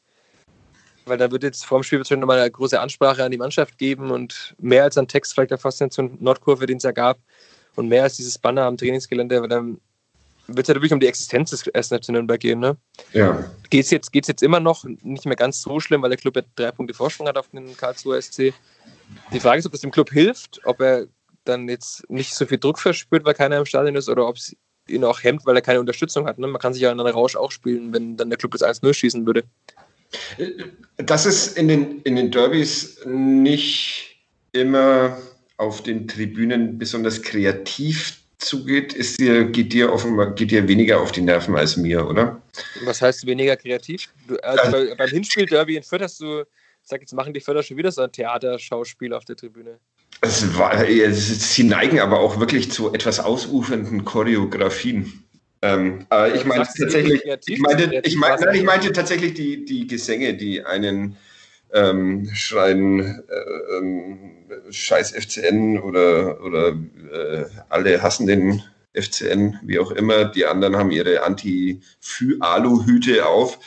Weil dann wird jetzt vor dem Spiel schon nochmal eine große Ansprache an die Mannschaft geben und mehr als ein Text vielleicht fast zur Nordkurve, den es ja gab. Und mehr als dieses Banner am Trainingsgelände, weil dann wird es ja wirklich um die Existenz des 1. FC Nürnberg gehen. Ne? Ja. Geht es jetzt, geht's jetzt immer noch nicht mehr ganz so schlimm, weil der Club ja drei Punkte Vorsprung hat auf den Karlsruher SC. Die Frage ist, ob das dem Club hilft, ob er dann jetzt nicht so viel Druck verspürt, weil keiner im Stadion ist, oder ob es ihn auch hemmt, weil er keine Unterstützung hat. Ne? Man kann sich ja in einen Rausch auch spielen, wenn dann der Club das 1-0 schießen würde. Das ist in den, in den Derbys nicht immer auf den Tribünen besonders kreativ zugeht, ist dir, geht, dir offenbar, geht dir weniger auf die Nerven als mir, oder? Was heißt weniger kreativ? Du, also also, bei, beim Hinspiel Derby in Fürth hast du, sag jetzt, machen die Förder schon wieder so ein Theaterschauspiel auf der Tribüne. Es war, sie neigen aber auch wirklich zu etwas ausufernden Choreografien. Ähm, aber ich meine tatsächlich, ich meinte, ich, mein, nein, ich meinte tatsächlich die, die Gesänge, die einen ähm, schreien, äh, ähm, scheiß FCN oder, oder äh, alle hassen den FCN, wie auch immer. Die anderen haben ihre Anti-Alu-Hüte auf.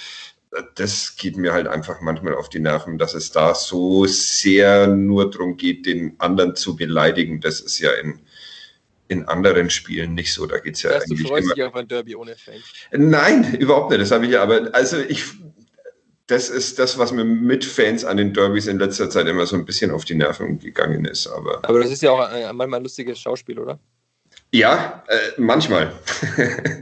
Das geht mir halt einfach manchmal auf die Nerven, dass es da so sehr nur darum geht, den anderen zu beleidigen. Das ist ja in, in anderen Spielen nicht so. Da geht es ja das eigentlich. Du freust immer. dich auf ein Derby ohne Fans. Nein, überhaupt nicht. Das habe ich ja, aber also ich das ist das, was mir mit Fans an den Derbys in letzter Zeit immer so ein bisschen auf die Nerven gegangen ist. Aber, aber das ist ja auch ein, manchmal ein lustiges Schauspiel, oder? Ja, äh, manchmal.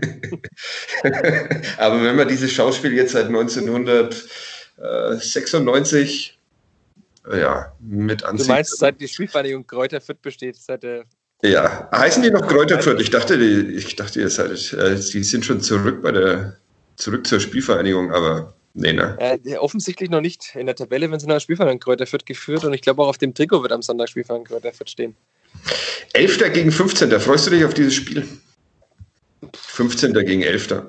aber wenn man dieses Schauspiel jetzt seit 1996 äh, ja, mit ansieht. Du meinst, seit die Spielvereinigung Kräuter Fürth besteht, seit der ja, heißen die noch Kräuter Fürth? Ich dachte, die, ich dachte, ihr seid, äh, die sind schon zurück bei der, zurück zur Spielvereinigung, aber Nee, ne? Äh, offensichtlich noch nicht. In der Tabelle, wenn sie nach Spielverein Kräuter Fürth geführt und ich glaube auch auf dem Trikot wird am Sonntag Spielverein Kräuter Fürth stehen. 11. gegen 15. Freust du dich auf dieses Spiel? 15. gegen 11.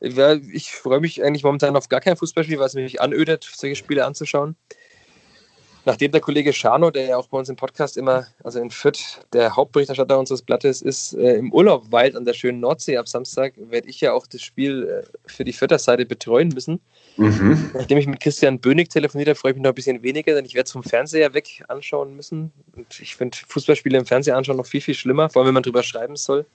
Ja, ich freue mich eigentlich momentan auf gar kein Fußballspiel, weil es mich anödet, solche Spiele anzuschauen nachdem der Kollege Schano, der ja auch bei uns im Podcast immer, also in Fürth, der Hauptberichterstatter unseres Blattes ist, äh, im Urlaub weit an der schönen Nordsee ab Samstag, werde ich ja auch das Spiel äh, für die Fürther Seite betreuen müssen. Mhm. Nachdem ich mit Christian Bönig telefoniert habe, freue ich mich noch ein bisschen weniger, denn ich werde es vom Fernseher weg anschauen müssen. Und ich finde Fußballspiele im Fernseher anschauen noch viel, viel schlimmer, vor allem wenn man drüber schreiben soll.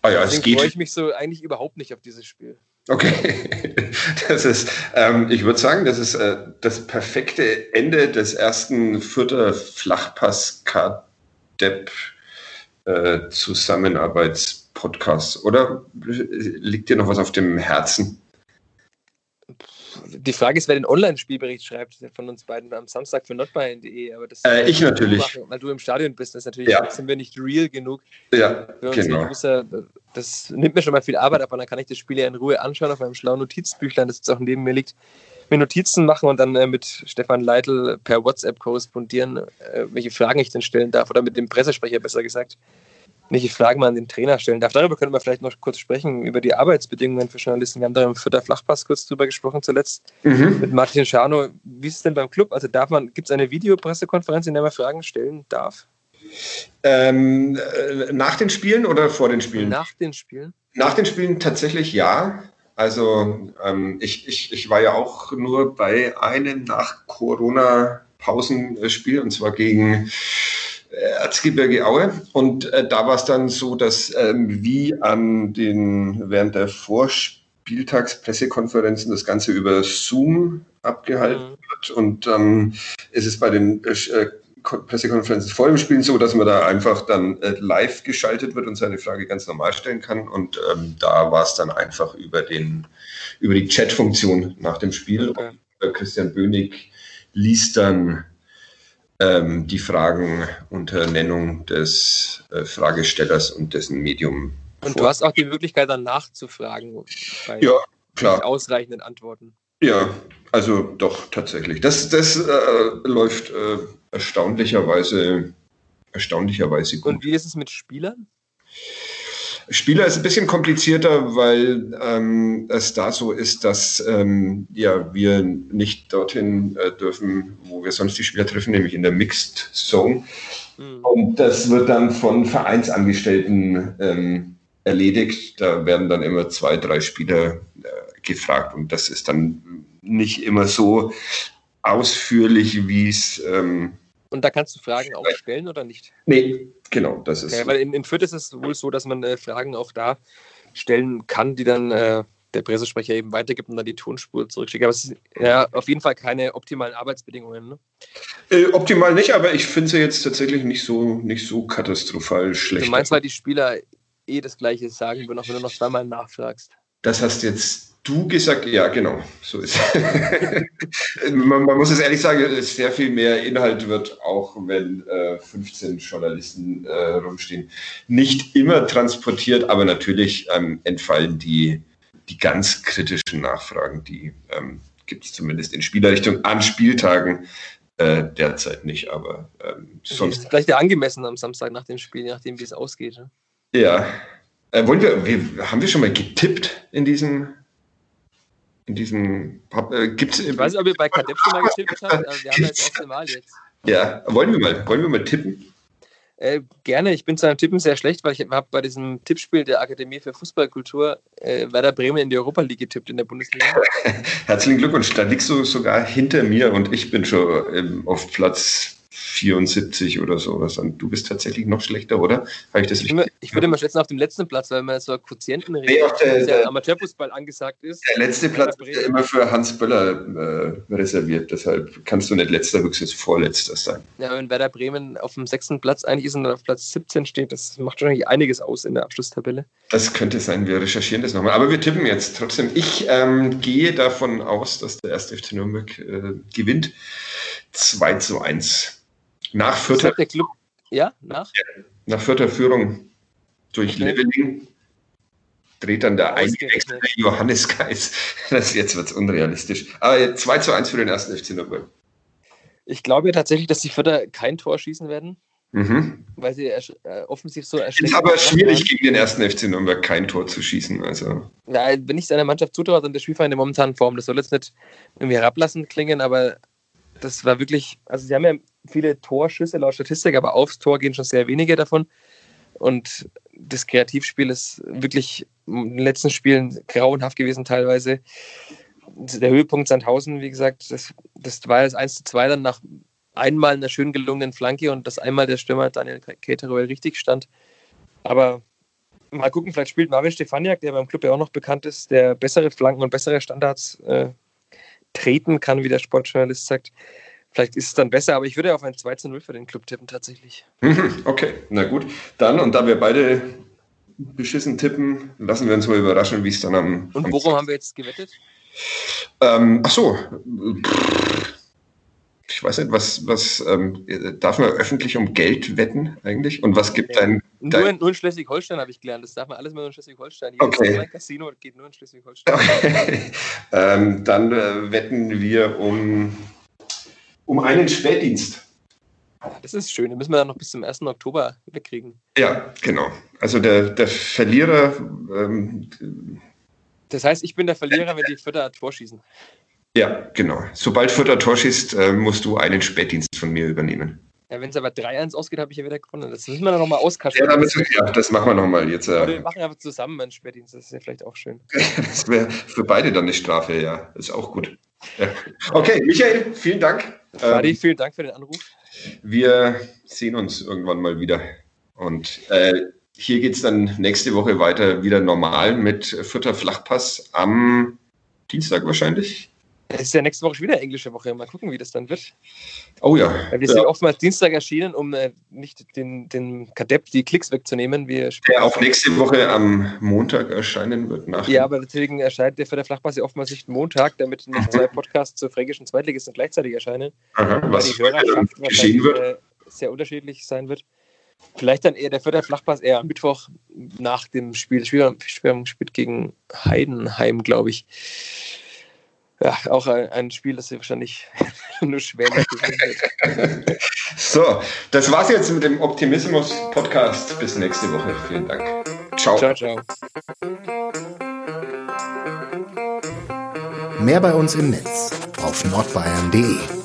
Ah ja, Deswegen freue ich mich so eigentlich überhaupt nicht auf dieses Spiel. Okay, das ist, ähm, ich würde sagen, das ist äh, das perfekte Ende des ersten vierter Flachpass KDEP äh, Zusammenarbeitspodcasts. Oder liegt dir noch was auf dem Herzen? die Frage ist, wer den Online-Spielbericht schreibt von uns beiden am Samstag für notbayern.de. Aber das äh, ich natürlich. Machen, weil du im Stadion bist, das ist natürlich ja. sind wir nicht real genug. Ja, genau. User, das nimmt mir schon mal viel Arbeit ab und dann kann ich das Spiel ja in Ruhe anschauen auf meinem schlauen Notizbüchlein, das jetzt auch neben mir liegt. Mir Notizen machen und dann äh, mit Stefan Leitl per WhatsApp korrespondieren, äh, welche Fragen ich denn stellen darf oder mit dem Pressesprecher besser gesagt welche Fragen man an den Trainer stellen darf. Darüber können wir vielleicht noch kurz sprechen, über die Arbeitsbedingungen für Journalisten. Wir haben da im Vierter Flachpass kurz drüber gesprochen zuletzt mhm. mit Martin Schano. Wie ist es denn beim Club? Also darf man, gibt es eine Videopressekonferenz, in der man Fragen stellen darf? Ähm, äh, nach den Spielen oder vor den Spielen? Nach den Spielen. Nach den Spielen tatsächlich ja. Also ähm, ich, ich, ich war ja auch nur bei einem nach Corona-Pausenspiel und zwar gegen Erzgebirge Aue. Und äh, da war es dann so, dass ähm, wie an den während der Vorspieltagspressekonferenzen das Ganze über Zoom abgehalten mhm. wird. Und dann ähm, ist es bei den äh, äh, Pressekonferenzen vor dem Spiel so, dass man da einfach dann äh, live geschaltet wird und seine Frage ganz normal stellen kann. Und ähm, da war es dann einfach über den über die Chat-Funktion nach dem Spiel. Okay. Und, äh, Christian Bönig liest dann ähm, die Fragen unter Nennung des äh, Fragestellers und dessen Medium. Und vor. du hast auch die Möglichkeit, dann nachzufragen bei ja, klar. ausreichenden Antworten. Ja, also doch, tatsächlich. Das, das äh, läuft äh, erstaunlicherweise, erstaunlicherweise gut. Und wie ist es mit Spielern? Spieler ist ein bisschen komplizierter, weil ähm, es da so ist, dass ähm, ja, wir nicht dorthin äh, dürfen, wo wir sonst die Spieler treffen, nämlich in der Mixed Zone. Mhm. Und das wird dann von Vereinsangestellten ähm, erledigt. Da werden dann immer zwei, drei Spieler äh, gefragt und das ist dann nicht immer so ausführlich, wie es ähm, und da kannst du Fragen auch stellen oder nicht? Nee, genau, das ist. Okay, weil in, in Fürth ist es wohl so, dass man äh, Fragen auch da stellen kann, die dann äh, der Pressesprecher eben weitergibt und dann die Tonspur zurückschickt. Aber es sind ja auf jeden Fall keine optimalen Arbeitsbedingungen. Ne? Äh, optimal nicht, aber ich finde sie jetzt tatsächlich nicht so, nicht so katastrophal schlecht. Du meinst, weil die Spieler eh das Gleiche sagen würden, auch wenn du noch zweimal nachfragst. Das hast jetzt du gesagt, ja, genau, so ist man, man, muss es ehrlich sagen, sehr viel mehr Inhalt wird, auch wenn äh, 15 Journalisten äh, rumstehen, nicht immer transportiert, aber natürlich ähm, entfallen die, die ganz kritischen Nachfragen, die ähm, gibt es zumindest in Spielerrichtung an Spieltagen äh, derzeit nicht, aber ähm, sonst. Das ist vielleicht ja angemessen am Samstag nach dem Spiel, nachdem wie es ausgeht. Ne? Ja. Äh, wollen wir, wir, haben wir schon mal getippt in diesem in diesem. Äh, gibt's, ich weiß nicht, ob ihr bei Kadepp schon mal getippt habt, aber wir haben jetzt auch Mal jetzt. Ja, wollen wir mal, wollen wir mal tippen? Äh, gerne, ich bin zu einem Tippen sehr schlecht, weil ich habe bei diesem Tippspiel der Akademie für Fußballkultur äh, Werder Bremen in die Europa League getippt in der Bundesliga. Herzlichen Glückwunsch, da liegst du sogar hinter mir und ich bin schon ähm, auf Platz 74 oder sowas. Und du bist tatsächlich noch schlechter, oder? Habe ich das ich, immer, ich würde mal schätzen auf dem letzten Platz, weil man so Quotienten redet, nee, der, der Amateurfußball angesagt ist. Der letzte Platz ist ja immer für Hans Böller äh, reserviert, deshalb kannst du nicht letzter, höchstens vorletzter sein. Ja, wenn Werder Bremen auf dem sechsten Platz eigentlich ist und auf Platz 17 steht, das macht wahrscheinlich einiges aus in der Abschlusstabelle. Das könnte sein, wir recherchieren das nochmal. Aber wir tippen jetzt trotzdem. Ich ähm, gehe davon aus, dass der erste FC Nürnberg äh, gewinnt. 2 zu 1. Nach vierter, der Club, ja, nach? nach vierter Führung durch okay. Leveling dreht dann der eingewechselte Johannes Geis. Das, jetzt wird es unrealistisch. Aber 2 zu 1 für den ersten FC Nürnberg. Ich glaube ja tatsächlich, dass die Vierter kein Tor schießen werden. Mhm. Weil sie äh, offensiv so erschreckend Ist aber schwierig, haben. gegen den ersten FC Nürnberg kein Tor zu schießen. Also. Ja, wenn ich seiner Mannschaft zutraue, dann der Spielverein in der momentanen Form. Das soll jetzt nicht irgendwie herablassend klingen, aber das war wirklich, also sie haben ja viele Torschüsse laut Statistik, aber aufs Tor gehen schon sehr wenige davon. Und das Kreativspiel ist wirklich in den letzten Spielen grauenhaft gewesen teilweise. Der Höhepunkt Sandhausen, wie gesagt, das, das war das 1 zu 2 dann nach einmal einer schön gelungenen Flanke und dass einmal der Stürmer Daniel Keteroel richtig stand. Aber mal gucken, vielleicht spielt Marvin Stefaniak, der beim Club ja auch noch bekannt ist, der bessere Flanken und bessere Standards äh, treten kann, wie der Sportjournalist sagt. Vielleicht ist es dann besser, aber ich würde auf ein 2 zu 0 für den Club tippen, tatsächlich. Mhm, okay, na gut. Dann, und da wir beide beschissen tippen, lassen wir uns mal überraschen, wie es dann am. Und worum am haben wir jetzt gewettet? Ähm, ach so. Ich weiß nicht, was, was ähm, darf man öffentlich um Geld wetten eigentlich? Und was gibt dein. Nur, dein... nur in Schleswig-Holstein habe ich gelernt. Das darf man alles nur in Schleswig-Holstein. Okay. Casino geht nur in Schleswig-Holstein. Okay. ähm, dann äh, wetten wir um um einen Spätdienst. Das ist schön, den müssen wir dann noch bis zum 1. Oktober wegkriegen. Ja, genau. Also der, der Verlierer. Ähm, das heißt, ich bin der Verlierer, wenn die Vierter Tor schießen. Ja, genau. Sobald Vierter Tor schießt, äh, musst du einen Spätdienst von mir übernehmen. Ja, wenn es aber 3-1 ausgeht, habe ich ja wieder gewonnen. Das müssen wir dann nochmal auskaschen. Ja, ja, das machen wir nochmal jetzt. Ja. wir machen einfach zusammen einen Spätdienst, das ist ja vielleicht auch schön. das wäre für beide dann eine Strafe, ja. Ist auch gut. Ja. Okay, Michael, vielen Dank. Fadi, ähm, vielen Dank für den Anruf. Wir sehen uns irgendwann mal wieder. Und äh, hier geht es dann nächste Woche weiter wieder normal mit Vierter Flachpass am Dienstag wahrscheinlich. Es ist ja nächste Woche schon wieder englische Woche. Mal gucken, wie das dann wird. Oh ja. Wir ja. sind oftmals Dienstag erschienen, um äh, nicht den, den Kadepp die Klicks wegzunehmen. Wir der auch nächste Woche am Montag erscheinen wird. Nach ja, aber deswegen erscheint der für der Flachpass ja oftmals nicht Montag, damit nicht zwei Podcasts zur fränkischen Zweitligisten gleichzeitig erscheinen. Aha, was die Hörerschaft geschehen wird. Äh, sehr unterschiedlich sein wird. Vielleicht dann eher der vierte Flachpass eher am Mittwoch nach dem Spiel. Das Spiel, Spiel gegen Heidenheim, glaube ich ja, auch ein, ein Spiel, das sie wahrscheinlich nur schwer wird. so, das war's jetzt mit dem Optimismus-Podcast. Bis nächste Woche. Vielen Dank. Ciao. Ciao, ciao. Mehr bei uns im Netz auf nordbayern.de